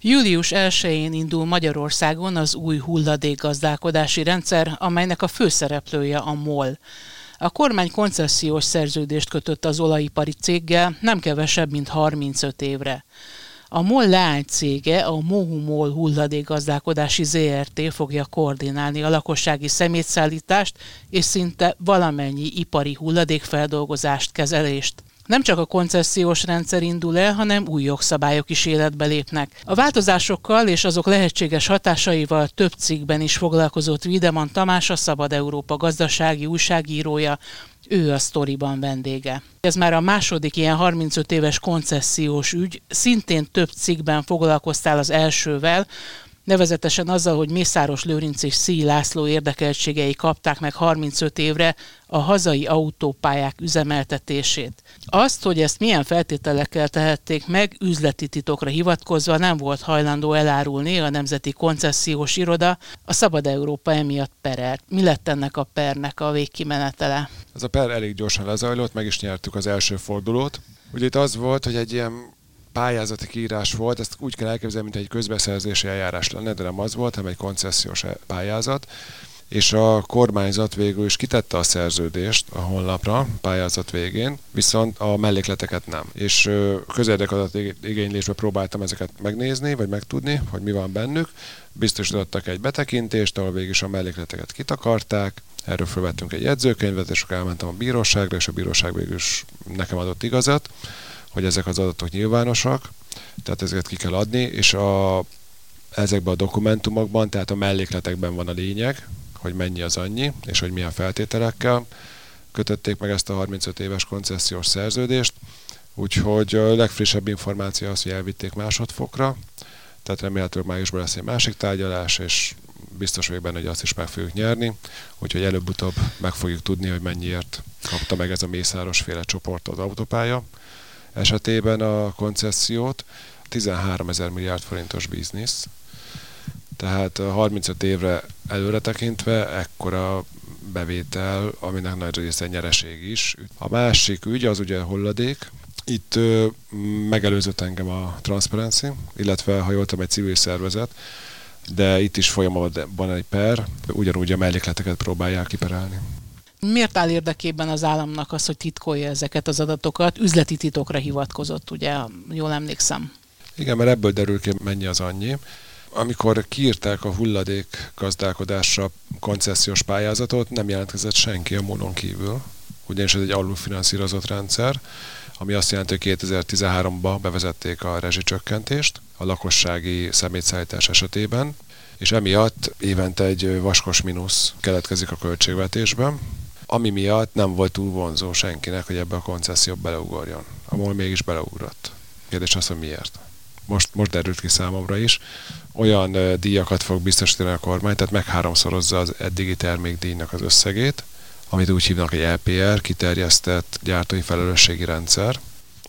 Július 1-én indul Magyarországon az új hulladékgazdálkodási rendszer, amelynek a főszereplője a MOL. A kormány koncesziós szerződést kötött az olajipari céggel nem kevesebb, mint 35 évre. A MOL leány cége, a Mohumol hulladékgazdálkodási ZRT fogja koordinálni a lakossági szemétszállítást és szinte valamennyi ipari hulladékfeldolgozást, kezelést. Nem csak a koncesziós rendszer indul el, hanem új jogszabályok is életbe lépnek. A változásokkal és azok lehetséges hatásaival több cikkben is foglalkozott Videman Tamás, a Szabad Európa gazdasági újságírója, ő a sztoriban vendége. Ez már a második ilyen 35 éves koncesziós ügy, szintén több cikkben foglalkoztál az elsővel, nevezetesen azzal, hogy Mészáros Lőrinc és Szíj László érdekeltségei kapták meg 35 évre a hazai autópályák üzemeltetését. Azt, hogy ezt milyen feltételekkel tehették meg, üzleti titokra hivatkozva nem volt hajlandó elárulni a Nemzeti Koncesziós Iroda, a Szabad Európa emiatt perelt. Mi lett ennek a pernek a végkimenetele? Ez a per elég gyorsan lezajlott, meg is nyertük az első fordulót. Ugye itt az volt, hogy egy ilyen pályázati kiírás volt, ezt úgy kell elképzelni, mint egy közbeszerzési eljárás lenne, de nem az volt, hanem egy koncesziós pályázat és a kormányzat végül is kitette a szerződést a honlapra pályázat végén, viszont a mellékleteket nem. És közérdek igénylésbe próbáltam ezeket megnézni, vagy megtudni, hogy mi van bennük. Biztosítottak egy betekintést, ahol végül is a mellékleteket kitakarták, erről felvettünk egy jegyzőkönyvet, és akkor elmentem a bíróságra, és a bíróság végül is nekem adott igazat, hogy ezek az adatok nyilvánosak, tehát ezeket ki kell adni, és a, ezekben a dokumentumokban, tehát a mellékletekben van a lényeg, hogy mennyi az annyi, és hogy milyen feltételekkel kötötték meg ezt a 35 éves koncesziós szerződést, úgyhogy a legfrissebb információ az, hogy elvitték másodfokra, tehát remélhetőleg májusban lesz egy másik tárgyalás, és biztos vagyok benne, hogy azt is meg fogjuk nyerni, úgyhogy előbb-utóbb meg fogjuk tudni, hogy mennyiért kapta meg ez a Mészáros féle csoport az autópálya esetében a koncesziót. 13 ezer milliárd forintos biznisz, tehát 35 évre előre tekintve ekkora bevétel, aminek nagy része nyereség is. A másik ügy az ugye hulladék. Itt ö, megelőzött engem a Transparency, illetve ha jól tudom, egy civil szervezet, de itt is folyamatban egy per, ugyanúgy a mellékleteket próbálják kiperelni. Miért áll érdekében az államnak az, hogy titkolja ezeket az adatokat? Üzleti titokra hivatkozott, ugye, jól emlékszem. Igen, mert ebből derül ki, mennyi az annyi. Amikor kiírták a hulladék gazdálkodásra koncesziós pályázatot, nem jelentkezett senki a monon kívül, ugyanis ez egy alulfinanszírozott rendszer, ami azt jelenti, hogy 2013-ban bevezették a rezsicsökkentést a lakossági szemétszállítás esetében, és emiatt évente egy vaskos mínusz keletkezik a költségvetésben, ami miatt nem volt túl vonzó senkinek, hogy ebbe a koncesszióba beleugorjon. A MOL mégis beleugrott. Kérdés az, hogy miért. Most, most derült ki számomra is olyan díjakat fog biztosítani a kormány, tehát megháromszorozza az eddigi termékdíjnak az összegét, amit úgy hívnak egy LPR, kiterjesztett gyártói felelősségi rendszer,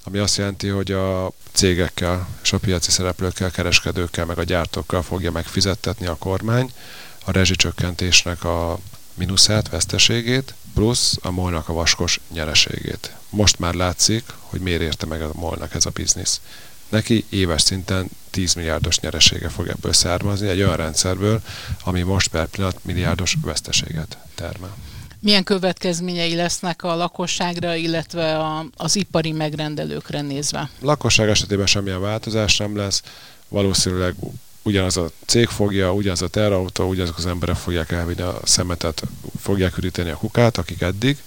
ami azt jelenti, hogy a cégekkel és a piaci szereplőkkel, kereskedőkkel, meg a gyártókkal fogja megfizettetni a kormány a rezsicsökkentésnek a mínuszát, veszteségét, plusz a molnak a vaskos nyereségét. Most már látszik, hogy miért érte meg a molnak ez a biznisz. Neki éves szinten 10 milliárdos nyeresége fog ebből származni, egy olyan rendszerből, ami most per pillanat milliárdos veszteséget termel. Milyen következményei lesznek a lakosságra, illetve a, az ipari megrendelőkre nézve? A lakosság esetében semmilyen változás nem lesz. Valószínűleg ugyanaz a cég fogja, ugyanaz a terautó, ugyanazok az emberek fogják elvinni a szemetet, fogják üríteni a kukát, akik eddig.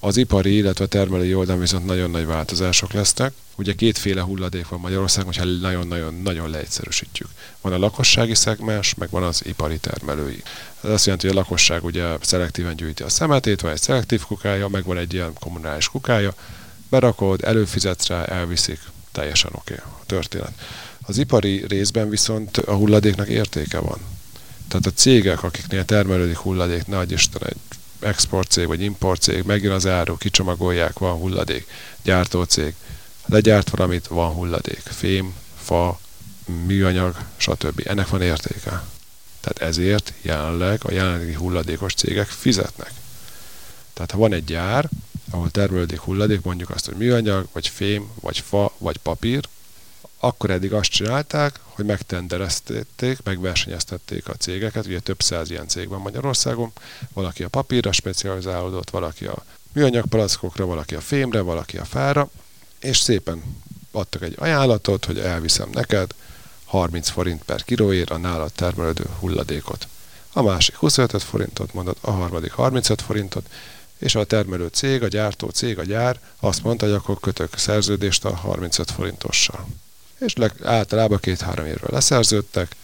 Az ipari, illetve a termelői oldalon viszont nagyon nagy változások lesznek. Ugye kétféle hulladék van Magyarországon, hogyha nagyon-nagyon-nagyon leegyszerűsítjük. Van a lakossági szegmens, meg van az ipari termelői. Ez azt jelenti, hogy a lakosság ugye szelektíven gyűjti a szemetét, van egy szelektív kukája, meg van egy ilyen kommunális kukája, berakod, előfizetsz rá, elviszik, teljesen oké okay, a történet. Az ipari részben viszont a hulladéknak értéke van. Tehát a cégek, akiknél termelődik hulladék, adj Isten, egy exportcég vagy importcég, megjön az áru, kicsomagolják, van hulladék, gyártócég, legyárt valamit, van hulladék, fém, fa, műanyag, stb. Ennek van értéke. Tehát ezért jelenleg a jelenlegi hulladékos cégek fizetnek. Tehát ha van egy gyár, ahol termelődik hulladék, mondjuk azt, hogy műanyag, vagy fém, vagy fa, vagy papír, akkor eddig azt csinálták, hogy megtendereztették, megversenyeztették a cégeket, ugye több száz ilyen cég van Magyarországon, valaki a papírra specializálódott, valaki a műanyag palackokra, valaki a fémre, valaki a fára, és szépen adtak egy ajánlatot, hogy elviszem neked 30 forint per kilóért a nálad termelődő hulladékot. A másik 25 forintot mondott, a harmadik 35 forintot, és a termelő cég, a gyártó cég, a gyár azt mondta, hogy akkor kötök szerződést a 35 forintossal. És leg, általában két-három évről leszerződtek,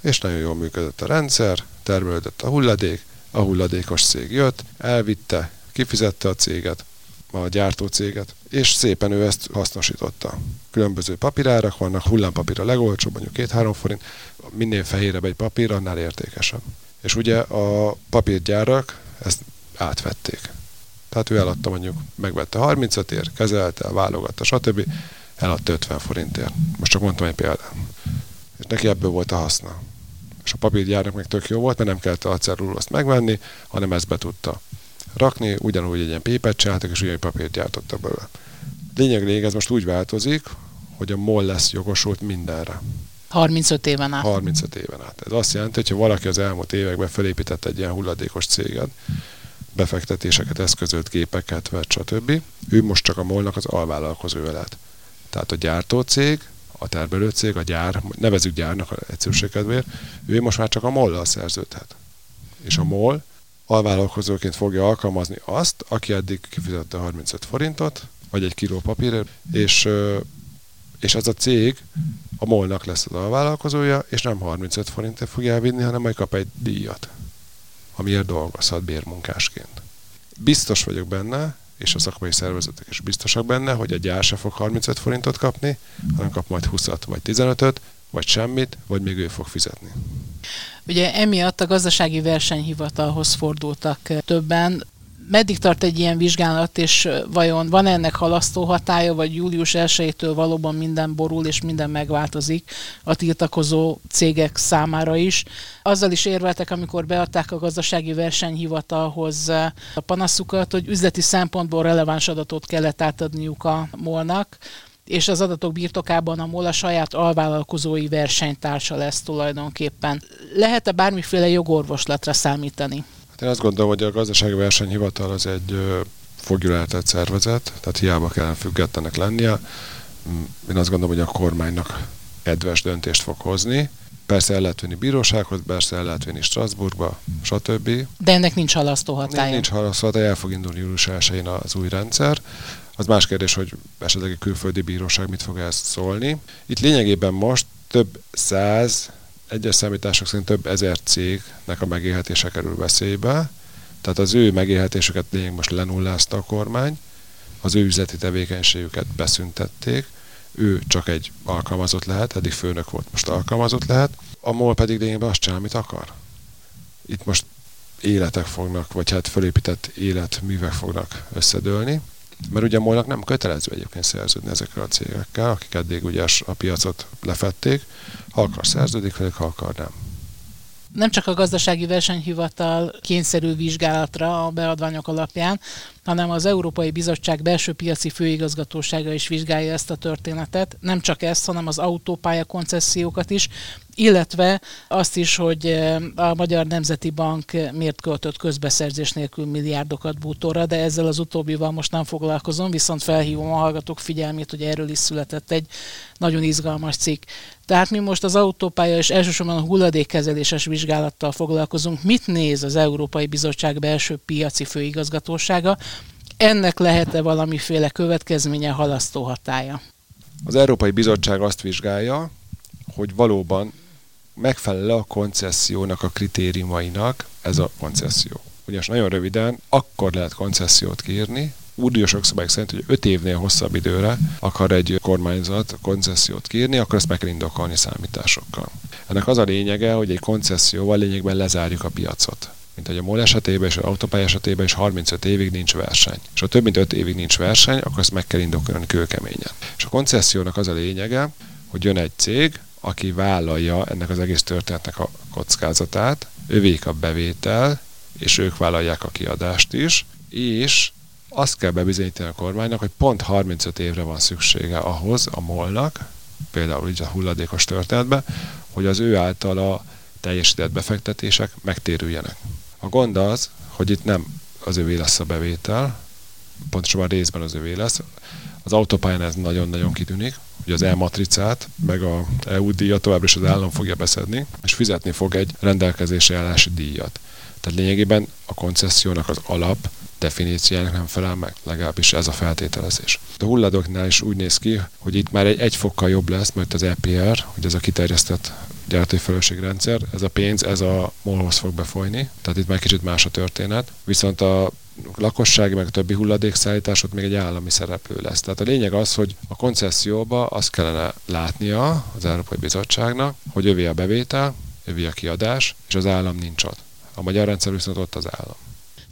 és nagyon jól működött a rendszer, termelődött a hulladék, a hulladékos cég jött, elvitte, kifizette a céget, a gyártó céget, és szépen ő ezt hasznosította. Különböző papírárak vannak, hullámpapír a legolcsóbb, mondjuk 2-3 forint, minél fehérebb egy papír, annál értékesebb. És ugye a papírgyárak ezt átvették. Tehát ő eladta mondjuk, megvette 35 ér, kezelte, válogatta, stb. Eladta 50 forintért. Most csak mondtam egy példát. És neki ebből volt a haszna. És a papírgyárnak meg tök jó volt, mert nem kellett a cerulózt megvenni, hanem ezt be tudta rakni, ugyanúgy egy ilyen pépet csináltak, és ugyanúgy papírt gyártottak belőle. Lényeg lényeg, ez most úgy változik, hogy a MOL lesz jogosult mindenre. 35 éven át. 35 éven át. Ez azt jelenti, hogy ha valaki az elmúlt években felépített egy ilyen hulladékos céget, befektetéseket, eszközölt, gépeket vett, stb. Ő most csak a molnak az alvállalkozója lett. Tehát a gyártócég, a termelőcég, a gyár, nevezük gyárnak a egyszerűség kedvéért, ő most már csak a mollal szerződhet. És a MOL alvállalkozóként fogja alkalmazni azt, aki eddig kifizette 35 forintot, vagy egy kiló papírért, és, és ez a cég a molnak lesz az alvállalkozója, és nem 35 forintért fogja elvinni, hanem majd kap egy díjat, amiért dolgozhat bérmunkásként. Biztos vagyok benne, és a szakmai szervezetek is biztosak benne, hogy a gyár se fog 35 forintot kapni, hanem kap majd 20 vagy 15-öt, vagy semmit, vagy még ő fog fizetni. Ugye emiatt a gazdasági versenyhivatalhoz fordultak többen. Meddig tart egy ilyen vizsgálat, és vajon van ennek halasztó hatája, vagy július 1-től valóban minden borul, és minden megváltozik a tiltakozó cégek számára is? Azzal is érveltek, amikor beadták a gazdasági versenyhivatalhoz a panaszukat, hogy üzleti szempontból releváns adatot kellett átadniuk a molnak, és az adatok birtokában a MOL a saját alvállalkozói versenytársa lesz tulajdonképpen. Lehet-e bármiféle jogorvoslatra számítani? Én azt gondolom, hogy a gazdasági versenyhivatal az egy fogjuláltett szervezet, tehát hiába kellene függetlenek lennie. Mm, én azt gondolom, hogy a kormánynak edves döntést fog hozni. Persze el lehet venni bírósághoz, persze el lehet venni Strasbourgba, stb. De ennek nincs halasztó hatája. Nincs halasztó hatája, el fog indulni július 1 az új rendszer. Az más kérdés, hogy esetleg egy külföldi bíróság mit fog ezt szólni. Itt lényegében most több száz, egyes számítások szerint több ezer cégnek a megélhetése kerül veszélybe, tehát az ő megélhetésüket lényeg most lenullázta a kormány, az ő üzleti tevékenységüket beszüntették, ő csak egy alkalmazott lehet, eddig főnök volt, most alkalmazott lehet, a MOL pedig lényegében azt csinál, amit akar. Itt most életek fognak, vagy hát fölépített életművek fognak összedőlni, mert ugye molnak nem kötelező egyébként szerződni ezekkel a cégekkel, akik eddig ugye a piacot lefették. Ha akar szerződik velük, ha akar nem nem csak a gazdasági versenyhivatal kényszerű vizsgálatra a beadványok alapján, hanem az Európai Bizottság belső piaci főigazgatósága is vizsgálja ezt a történetet. Nem csak ezt, hanem az autópálya koncesziókat is, illetve azt is, hogy a Magyar Nemzeti Bank miért költött közbeszerzés nélkül milliárdokat bútorra, de ezzel az utóbbival most nem foglalkozom, viszont felhívom a hallgatók figyelmét, hogy erről is született egy nagyon izgalmas cikk. Tehát mi most az autópálya és elsősorban a hulladékkezeléses vizsgálattal foglalkozunk. Mit néz az Európai Bizottság belső piaci főigazgatósága? Ennek lehet-e valamiféle következménye, halasztó hatája? Az Európai Bizottság azt vizsgálja, hogy valóban megfelel a koncessziónak a kritériumainak ez a koncesszió. Ugyanis nagyon röviden, akkor lehet koncesziót kérni, uniós jogszabályok szerint, hogy 5 évnél hosszabb időre akar egy kormányzat koncesziót kérni, akkor ezt meg kell indokolni számításokkal. Ennek az a lényege, hogy egy koncesszióval lényegben lezárjuk a piacot mint hogy a MOL esetében és az autópály esetében is 35 évig nincs verseny. És ha több mint 5 évig nincs verseny, akkor ezt meg kell indokolni kőkeményen. És a koncessziónak az a lényege, hogy jön egy cég, aki vállalja ennek az egész történetnek a kockázatát, övék a bevétel, és ők vállalják a kiadást is, és azt kell bebizonyítani a kormánynak, hogy pont 35 évre van szüksége ahhoz a molnak, például így a hulladékos történetben, hogy az ő általa teljesített befektetések megtérüljenek. A gond az, hogy itt nem az övé lesz a bevétel, pontosabban részben az övé lesz. Az autópályán ez nagyon-nagyon kitűnik, hogy az E-matricát, meg a EU díjat továbbra is az állam fogja beszedni, és fizetni fog egy rendelkezésre állási díjat. Tehát lényegében a koncessziónak az alap definíciának nem felel meg, legalábbis ez a feltételezés. A hulladóknál is úgy néz ki, hogy itt már egy, egy fokkal jobb lesz, mert az EPR, hogy ez a kiterjesztett gyártói felelősségrendszer, ez a pénz, ez a molhoz fog befolyni, tehát itt már kicsit más a történet. Viszont a lakossági, meg a többi hulladékszállítás ott még egy állami szereplő lesz. Tehát a lényeg az, hogy a koncesszióba azt kellene látnia az Európai Bizottságnak, hogy övé a bevétel, övé a kiadás, és az állam nincs ott. A magyar rendszer viszont ott az állam.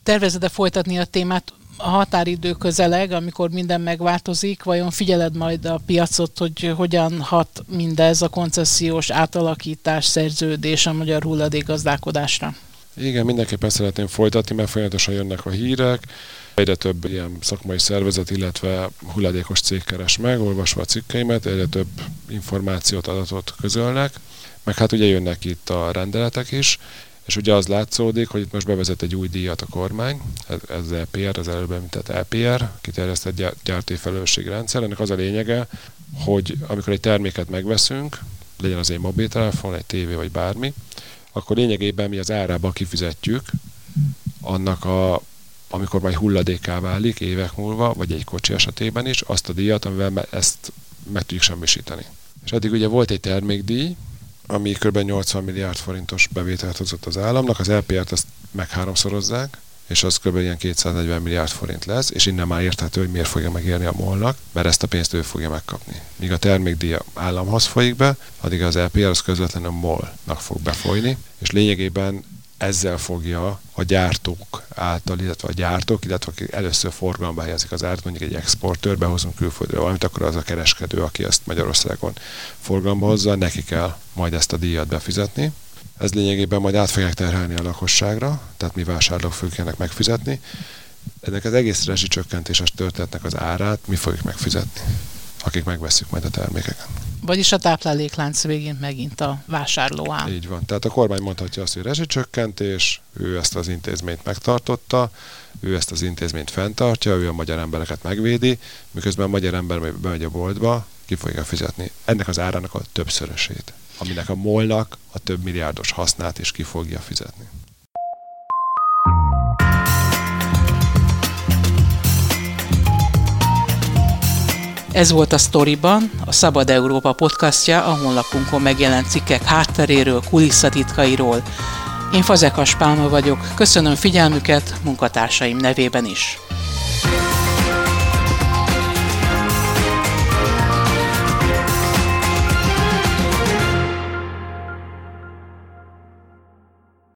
Tervezed-e folytatni a témát a határidő közeleg, amikor minden megváltozik, vajon figyeled majd a piacot, hogy hogyan hat mindez a koncesziós átalakítás, szerződés a magyar hulladékgazdálkodásra? Igen, mindenképpen szeretném folytatni, mert folyamatosan jönnek a hírek, egyre több ilyen szakmai szervezet, illetve hulladékos cég keres meg, olvasva a cikkeimet, egyre több információt, adatot közölnek, meg hát ugye jönnek itt a rendeletek is, és ugye az látszódik, hogy itt most bevezet egy új díjat a kormány, ez EPR, az előbb említett EPR, kiterjesztett gyártói felelősségrendszer. Ennek az a lényege, hogy amikor egy terméket megveszünk, legyen az egy mobiltelefon, egy tévé vagy bármi, akkor lényegében mi az árába kifizetjük annak a amikor majd hulladéká válik évek múlva, vagy egy kocsi esetében is, azt a díjat, amivel ezt meg tudjuk semmisíteni. És eddig ugye volt egy termékdíj, ami kb. 80 milliárd forintos bevételt hozott az államnak, az LPR-t ezt meg háromszorozzák, és az kb. ilyen 240 milliárd forint lesz, és innen már érthető, hogy miért fogja megérni a molnak, mert ezt a pénzt ő fogja megkapni. Míg a termékdíja államhoz folyik be, addig az LPR az közvetlenül a molnak fog befolyni, és lényegében ezzel fogja a gyártók által, illetve a gyártók, illetve akik először forgalomba helyezik az árt, mondjuk egy exportőr, behozunk külföldről valamit, akkor az a kereskedő, aki ezt Magyarországon forgalomba hozza, neki kell majd ezt a díjat befizetni. Ez lényegében majd át fogják terhelni a lakosságra, tehát mi vásárlók fogjuk megfizetni. Ennek az egész rezsicsökkentéses történetnek az árát mi fogjuk megfizetni, akik megveszünk majd a termékeket. Vagyis a tápláléklánc végén megint a vásárló áll. Így van. Tehát a kormány mondhatja azt, hogy rezsicsökkentés, ő ezt az intézményt megtartotta, ő ezt az intézményt fenntartja, ő a magyar embereket megvédi, miközben a magyar ember bemegy a boltba, ki fogja fizetni ennek az árának a többszörösét, aminek a molnak a több milliárdos hasznát is ki fogja fizetni. Ez volt a Storyban, a Szabad Európa podcastja, a honlapunkon megjelent cikkek hátteréről, kulisszatitkairól. Én Fazekas Pálma vagyok, köszönöm figyelmüket munkatársaim nevében is.